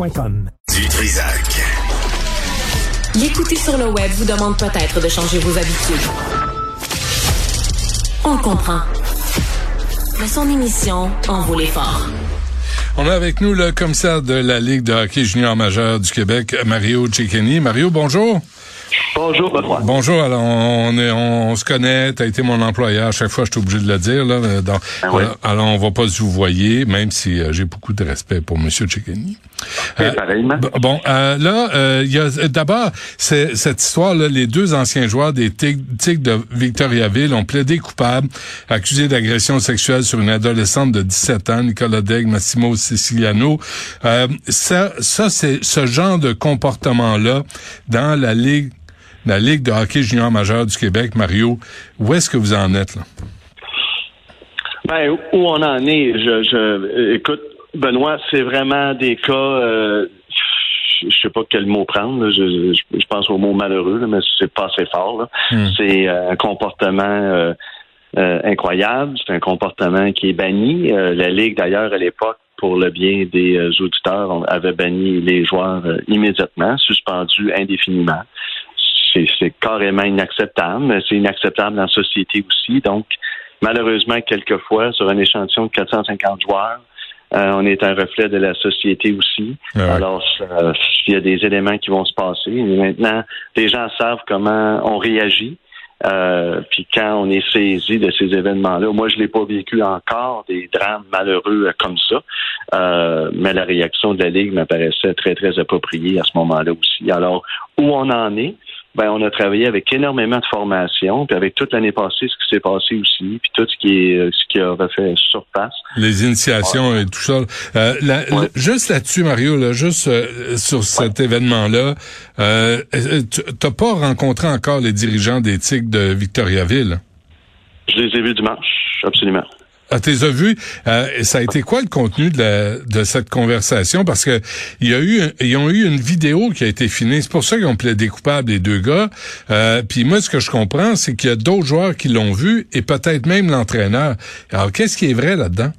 Du Trisac. L'écouter sur le web vous demande peut-être de changer vos habitudes. On le comprend. Mais son émission en vaut l'effort. On a avec nous le commissaire de la Ligue de hockey junior majeur du Québec, Mario Cecchini. Mario, bonjour. Bonjour, Benoît. Bonjour, alors on, est, on, se connaît, tu as été mon employeur, à chaque fois je suis obligé de le dire. Là, dans, Ah oui. euh, alors on va pas se vous voyer, même si euh, j'ai beaucoup de respect pour M. Pareillement. b- Bon, euh, là, euh, il y a euh, d'abord cette histoire-là. Les deux anciens joueurs des Tigres, de Victoriaville ont plaidé coupables, accusés d'agression sexuelle sur une adolescente de 17 ans, Nicolas Degg, Massimo Siciliano. Euh, ça, ça c'est ce genre de comportement-là dans la ligue, la ligue de hockey junior majeur du Québec. Mario, où est-ce que vous en êtes là? Ben, où on en est, je, je écoute, Benoît, c'est vraiment des cas euh, je sais pas quel mot prendre. là. Je, je, je pense au mot malheureux, là, mais c'est pas assez fort. là. Hmm. C'est euh, un comportement euh, euh, incroyable. C'est un comportement qui est banni. La Ligue, d'ailleurs, à l'époque, pour le bien des auditeurs, on avait banni les joueurs immédiatement, suspendus indéfiniment. C'est carrément inacceptable, c'est inacceptable dans la société aussi. Donc, malheureusement, quelquefois, sur un échantillon de 450 joueurs, euh, on est un reflet de la société aussi. Ah ouais. Alors, euh, il y a des éléments qui vont se passer. Et maintenant, les gens savent comment on réagit. Euh, puis quand on est saisi de ces événements-là, moi je l'ai pas vécu encore des drames malheureux euh, comme ça, Euh, mais la réaction de la ligue me paraissait très très appropriée à ce moment-là aussi. Alors où on en est, ben on a travaillé avec énormément de formations, puis avec toute l'année passée ce qui s'est passé aussi, puis tout ce qui est ce qui a refait surface. Les initiations et tout ça. Euh, la- Ouais. juste là-dessus, Mario, là, juste euh, sur cet événement-là, euh, euh, tu t'as pas rencontré encore les dirigeants Tigres de Victoriaville? Je les ai vus dimanche, absolument. Ah, t'es vus? Euh, ça a été quoi le contenu de, cette conversation? Parce que il y a eu, ils ont eu une vidéo qui a été filmée. C'est pour ça qu'ils ont plaidé coupables, les deux gars. Euh, Puis moi, ce que je comprends, c'est qu'il y a d'autres joueurs qui l'ont vu et peut-être même l'entraîneur. Alors, qu'est-ce qui est vrai là-dedans?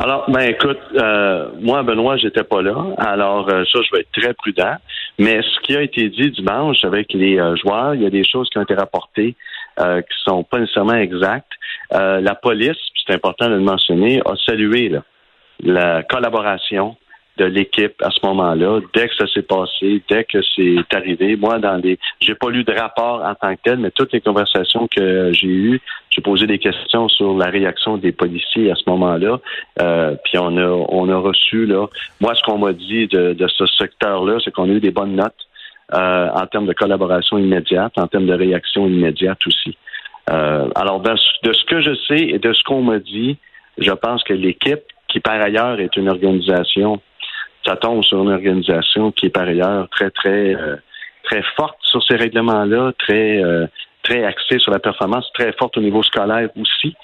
Alors, ben écoute, euh, moi, Benoît, j'étais pas là. Alors, euh, ça, je vais être très prudent. Mais ce qui a été dit dimanche avec les euh, joueurs, il y a des choses qui ont été rapportées euh, qui sont pas nécessairement exactes. Euh, la police, c'est important de le mentionner, a salué là, la collaboration de l'équipe à ce moment-là, dès que ça s'est passé, dès que c'est arrivé. Moi, dans les, j'ai pas lu de rapport en tant que tel, mais toutes les conversations que j'ai eues, j'ai posé des questions sur la réaction des policiers à ce moment-là. Euh, puis on a, on a reçu là. Moi, ce qu'on m'a dit de, de ce secteur-là, c'est qu'on a eu des bonnes notes euh, en termes de collaboration immédiate, en termes de réaction immédiate aussi. Euh, alors, de, de ce que je sais et de ce qu'on m'a dit, je pense que l'équipe, qui par ailleurs est une organisation, ça tombe sur une organisation qui est par ailleurs très, très, euh, très forte sur ces règlements-là, très, euh, très axée sur la performance, très forte au niveau scolaire aussi.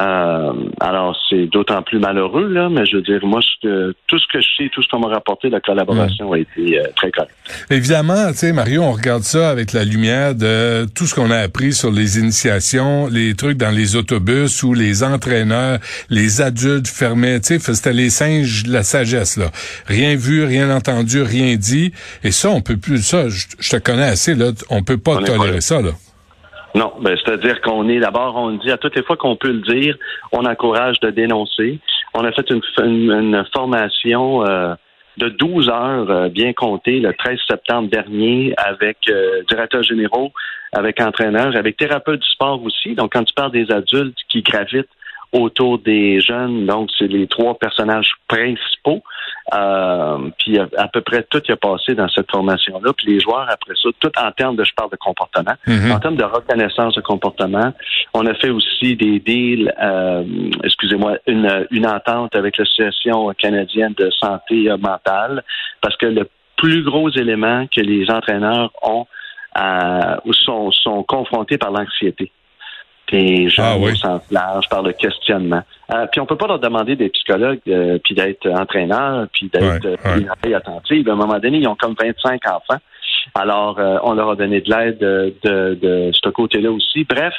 Euh, alors, c'est d'autant plus malheureux, là, mais je veux dire, moi, tout ce que je sais, tout ce qu'on m'a rapporté, la collaboration a été euh, très correcte. Évidemment, tu sais, Mario, on regarde ça avec la lumière de tout ce qu'on a appris sur les initiations, les trucs dans les autobus où les entraîneurs, les adultes fermaient, tu sais, c'était les singes de la sagesse, là. Rien vu, rien entendu, rien dit. Et ça, on peut plus, ça, je, je te connais assez, là, on peut pas On est pas tolérer ça, là. Non, ben, c'est-à-dire qu'on est d'abord, on le dit à toutes les fois qu'on peut le dire, on encourage de dénoncer. On a fait une, une- une formation euh, de 12 heures euh, bien comptée le 13 septembre dernier avec euh, directeurs généraux, avec entraîneurs, avec thérapeutes du sport aussi. Donc, quand tu parles des adultes qui gravitent autour des jeunes, donc c'est les trois personnages principaux. Euh, puis à, à peu près tout y a passé dans cette formation-là. Puis les joueurs, après ça, tout en termes de, je parle de comportement, Mhm. en termes de reconnaissance de comportement, on a fait aussi des deals, euh, excusez-moi, une, une entente avec l'Association canadienne de santé mentale, parce que le plus gros élément que les entraîneurs ont euh, sont, sont confrontés par l'anxiété. Des gens Ah oui. au sens large, par le questionnement. Euh, puis on peut pas leur demander d'être psychologue, euh, puis d'être entraîneur, puis d'être Ouais, euh, ouais. attentive. À un moment donné, ils ont comme 25 enfants. Alors, euh, on leur a donné de l'aide de, de, de ce côté-là aussi. Bref,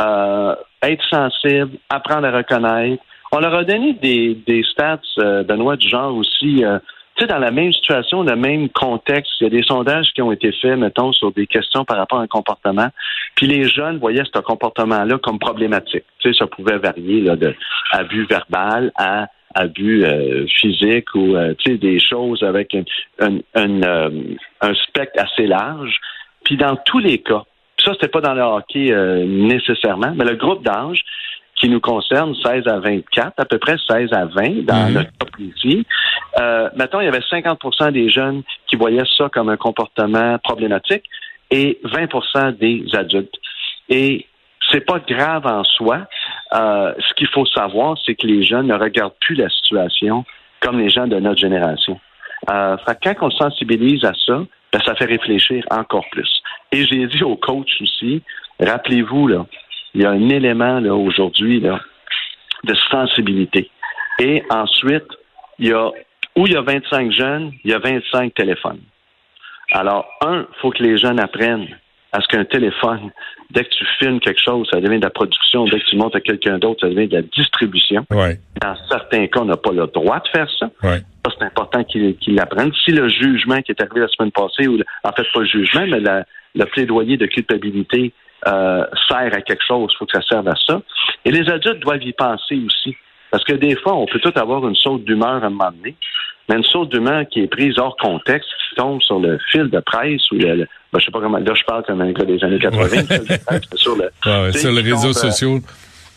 euh, être sensible, apprendre à reconnaître. On leur a donné des, des stats, euh, Benoît, du genre aussi, euh, tu sais, dans la même situation, le même contexte, il y a des sondages qui ont été faits, mettons, sur des questions par rapport à un comportement, puis les jeunes voyaient ce comportement-là comme problématique. Tu sais, ça pouvait varier là, de abus verbal à abus euh, physique ou euh, tu sais, des choses avec euh, un, spectre assez large. Puis dans tous les cas, ça, c'était pas dans le hockey nécessairement, mais le groupe d'âge, qui nous concerne, 16 à 24, à peu près 16 à 20 dans notre mhm. le cas Euh, mettons, il y avait 50% des jeunes qui voyaient ça comme un comportement problématique et 20% des adultes. Et c'est pas grave en soi. Euh, ce qu'il faut savoir, c'est que les jeunes ne regardent plus la situation comme les gens de notre génération. Euh, quand on sensibilise à ça, ben, ça fait réfléchir encore plus. Et j'ai dit au coach aussi, rappelez-vous, là, il y a un élément là aujourd'hui là, de sensibilité. Et ensuite, il y a où il y a 25 jeunes, il y a 25 téléphones. Alors, un, il faut que les jeunes apprennent à ce qu'un téléphone, dès que tu filmes quelque chose, ça devient de la production. Dès que tu montes à quelqu'un d'autre, ça devient de la distribution. Dans certains cas, on n'a pas le droit de faire ça. Ça, c'est important qu'ils l'apprennent. Si le jugement qui est arrivé la semaine passée, ou en fait pas le jugement, mais le plaidoyer de culpabilité euh, sert à quelque chose, il faut que ça serve à ça. Et les adultes doivent y penser aussi. Parce que des fois, on peut tout avoir une saute d'humeur à un moment donné, mais une saute d'humeur qui est prise hors contexte, qui tombe sur le fil de presse ou le, ben, je sais pas comment, là, je parle comme un gars des années 80, sur, le, sur les réseaux sociaux.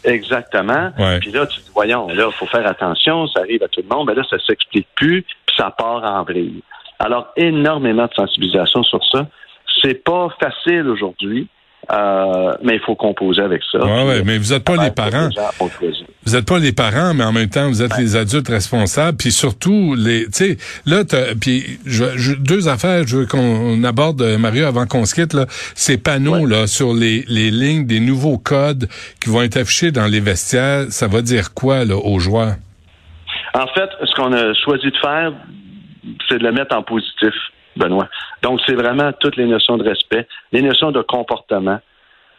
Exactement. Puis là, tu dis, voyons, là, il faut faire attention, ça arrive à tout le monde, mais là, ça s'explique plus, puis ça part en vrille. Alors, énormément de sensibilisation sur ça. C'est pas facile aujourd'hui. Euh, mais il faut composer avec ça. Ouais, ouais, mais vous n'êtes pas les parents. Vous n'êtes pas les parents, mais en même temps, vous êtes les adultes responsables. Puis surtout, les, tu sais, là, puis je, deux affaires, je veux qu'on aborde Mario avant qu'on se quitte là. Ces panneaux là sur les, les lignes des nouveaux codes qui vont être affichés dans les vestiaires, ça va dire quoi là aux joueurs? En fait, ce qu'on a choisi de faire, c'est de le mettre en positif. Benoît. Donc, c'est vraiment toutes les notions de respect, les notions de comportement,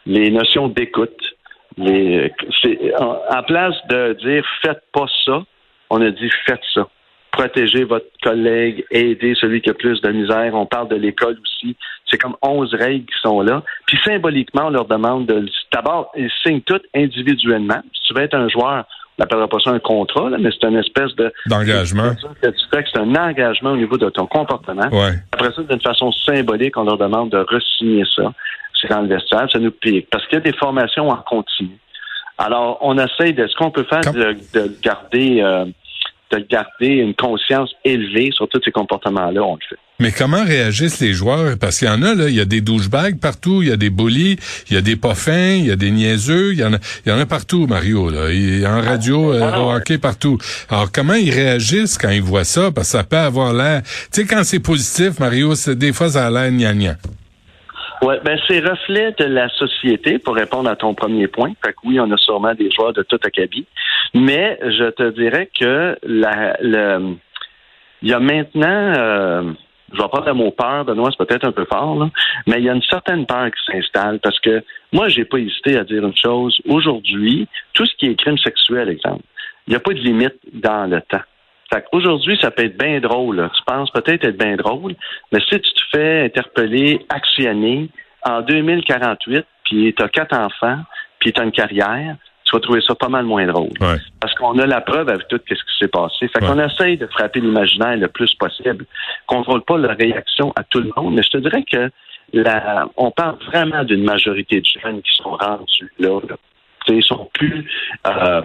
les notions d'écoute. En, place de dire faites pas ça, on a dit faites ça. Protégez votre collègue, aidez celui qui a plus de misère. On parle de l'école aussi. C'est comme 11 règles qui sont là. Puis symboliquement, on leur demande de... D'abord, ils signent toutes individuellement. Si tu veux être un joueur, n'appellera pas ça un contrat, là, mais c'est une espèce de d'engagement. C'est un engagement au niveau de ton comportement. Après ça, d'une façon symbolique, on leur demande de re-signer ça. C'est dans le vestiaire, ça nous pique. Parce qu'il y a des formations en continu. Alors, on essaye de ce qu'on peut faire de, garder euh, de garder une conscience élevée sur tous ces comportements-là, on le fait. Mais comment réagissent les joueurs? Parce qu'il y en a, là, il y a des douchebags partout, il y a des bullies, il y a des pas fins, il y a des niaiseux, il y en a, il y en a partout, Mario, là. Il y a en radio, euh, au hockey, partout. Alors, comment ils réagissent quand ils voient ça? Parce que ça peut avoir l'air... Tu sais, quand c'est positif, Mario, c'est, des fois, ça a l'air gnangnan. Oui, ben c'est reflet de la société pour répondre à ton premier point. Fait que oui, on a sûrement des joueurs de tout acabit, mais je te dirais que la, le, il y a maintenant, euh, je vais pas de mot peur, Benoît, c'est peut-être un peu fort, là, mais il y a une certaine peur qui s'installe parce que moi, j'ai pas hésité à dire une chose. Aujourd'hui, tout ce qui est crime sexuel, exemple, il n'y a pas de limite dans le temps. Aujourd'hui, ça peut être bien drôle. Tu penses peut-être être bien drôle, mais si tu te fais interpeller, actionner en 2048, puis tu as quatre enfants, puis tu as une carrière, tu vas trouver ça pas mal moins drôle. Parce qu'on a la preuve avec tout ce qui s'est passé. Fait qu'on essaye de frapper l'imaginaire le plus possible. On contrôle pas la réaction à tout le monde, mais je te dirais que la, on parle vraiment d'une majorité de jeunes qui sont rendus là. là. Ils sont plus euh,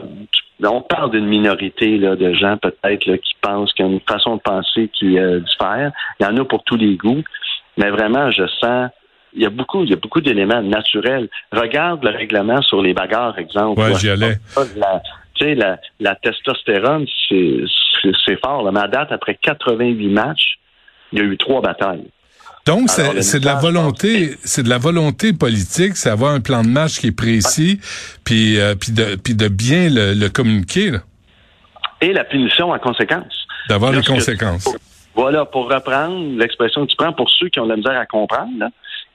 on parle d'une minorité là, de gens peut-être qui pensent qu'il y a une façon de penser qui est diffère. Il y en a pour tous les goûts, mais vraiment, je sens il y a beaucoup, il y a beaucoup d'éléments naturels. Regarde le règlement sur les bagarres, exemple. Ouais, j'y allais. La, tu sais, la, la testostérone, c'est fort. Là. Mais à date, après 88 matchs, il y a eu trois batailles. Donc, c'est de la volonté, c'est de la volonté politique, c'est avoir un plan de match qui est précis, puis, euh, puis, de, puis de bien le, communiquer. Et la punition en conséquence. D'avoir les conséquences. voilà, pour reprendre l'expression que tu prends, pour ceux qui ont de la misère à comprendre,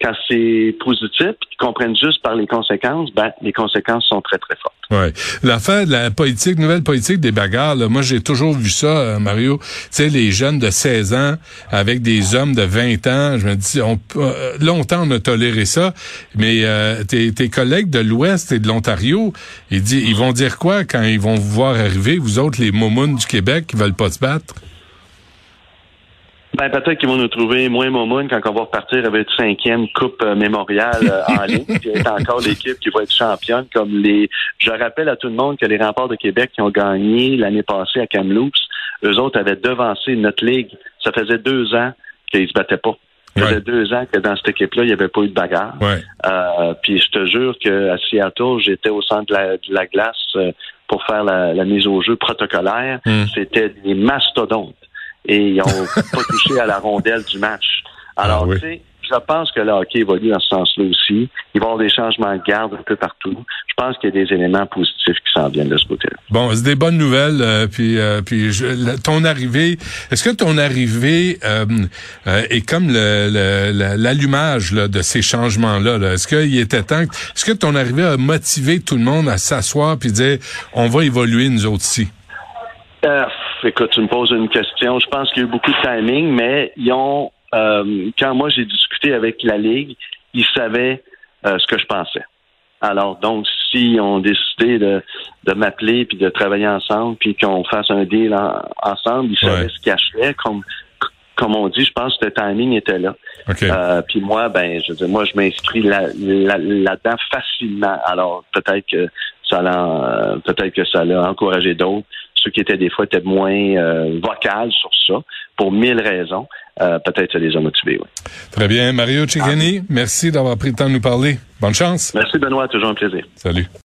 quand c'est positif, qu'ils comprennent juste par les conséquences, ben les conséquences sont très très fortes. Ouais. L'affaire de la politique, nouvelle politique des bagarres, là, moi j'ai toujours vu ça, euh, Mario. Tu sais, les jeunes de 16 ans avec des hommes de 20 ans, je me dis, on, euh, longtemps on a toléré ça, mais euh, tes, tes, collègues de l'Ouest et de l'Ontario, ils, ils vont dire quoi quand ils vont vous voir arriver, vous autres les momounes du Québec qui veulent pas se battre? Ben, peut-être qu'ils vont nous trouver moins momoun quand on va repartir avec une cinquième coupe euh, mémoriale euh, en ligne, puis être encore l'équipe qui va être championne, comme les. Je rappelle à tout le monde que les remparts de Québec qui ont gagné l'année passée à Kamloops, eux autres avaient devancé notre ligue. Ça faisait deux ans qu'ils se battaient pas. Ça faisait deux ans que dans cette équipe-là, il n'y avait pas eu de bagarre. Euh, puis je te jure qu'à Seattle, j'étais au centre de la, glace pour faire la, mise au jeu protocolaire. Hmm. C'était des mastodontes et ils n'ont pas touché à la rondelle du match. Alors, ah tu sais, je pense que le hockey évolue dans ce sens-là aussi. Il va y avoir des changements de garde un peu partout. Je pense qu'il y a des éléments positifs qui s'en viennent de ce côté-là. Bon, c'est des bonnes nouvelles. Euh, puis, euh, puis ton arrivée, est-ce que ton arrivée euh, est comme l'allumage de ces changements-là? -là, est ce qu'il était temps? Est-ce que ton arrivée a motivé tout le monde à s'asseoir puis dire, on va évoluer nous autres ici? Euh, écoute, tu me poses une question. Je pense qu'il y a eu beaucoup de timing, mais ils ont, euh, quand moi j'ai discuté avec la Ligue, ils savaient euh, ce que je pensais. Alors, donc, s'ils ont décidé de, de m'appeler puis de travailler ensemble puis qu'on fasse un deal ensemble, ils savaient ce qu'ils achetaient. Comme, comme on dit, je pense que le timing était là. Euh, puis moi, ben, je veux dire, moi, je m'inscris là-dedans facilement. Alors, peut-être que ça l'a, peut-être que ça l'a encouragé d'autres ceux qui étaient des fois peut-être moins euh, vocales sur ça, pour mille raisons. Euh, peut-être ça les a motivés, oui. Très bien. Mario Cigani, merci d'avoir pris le temps de nous parler. Bonne chance. Merci, Benoît. Toujours un plaisir. Salut.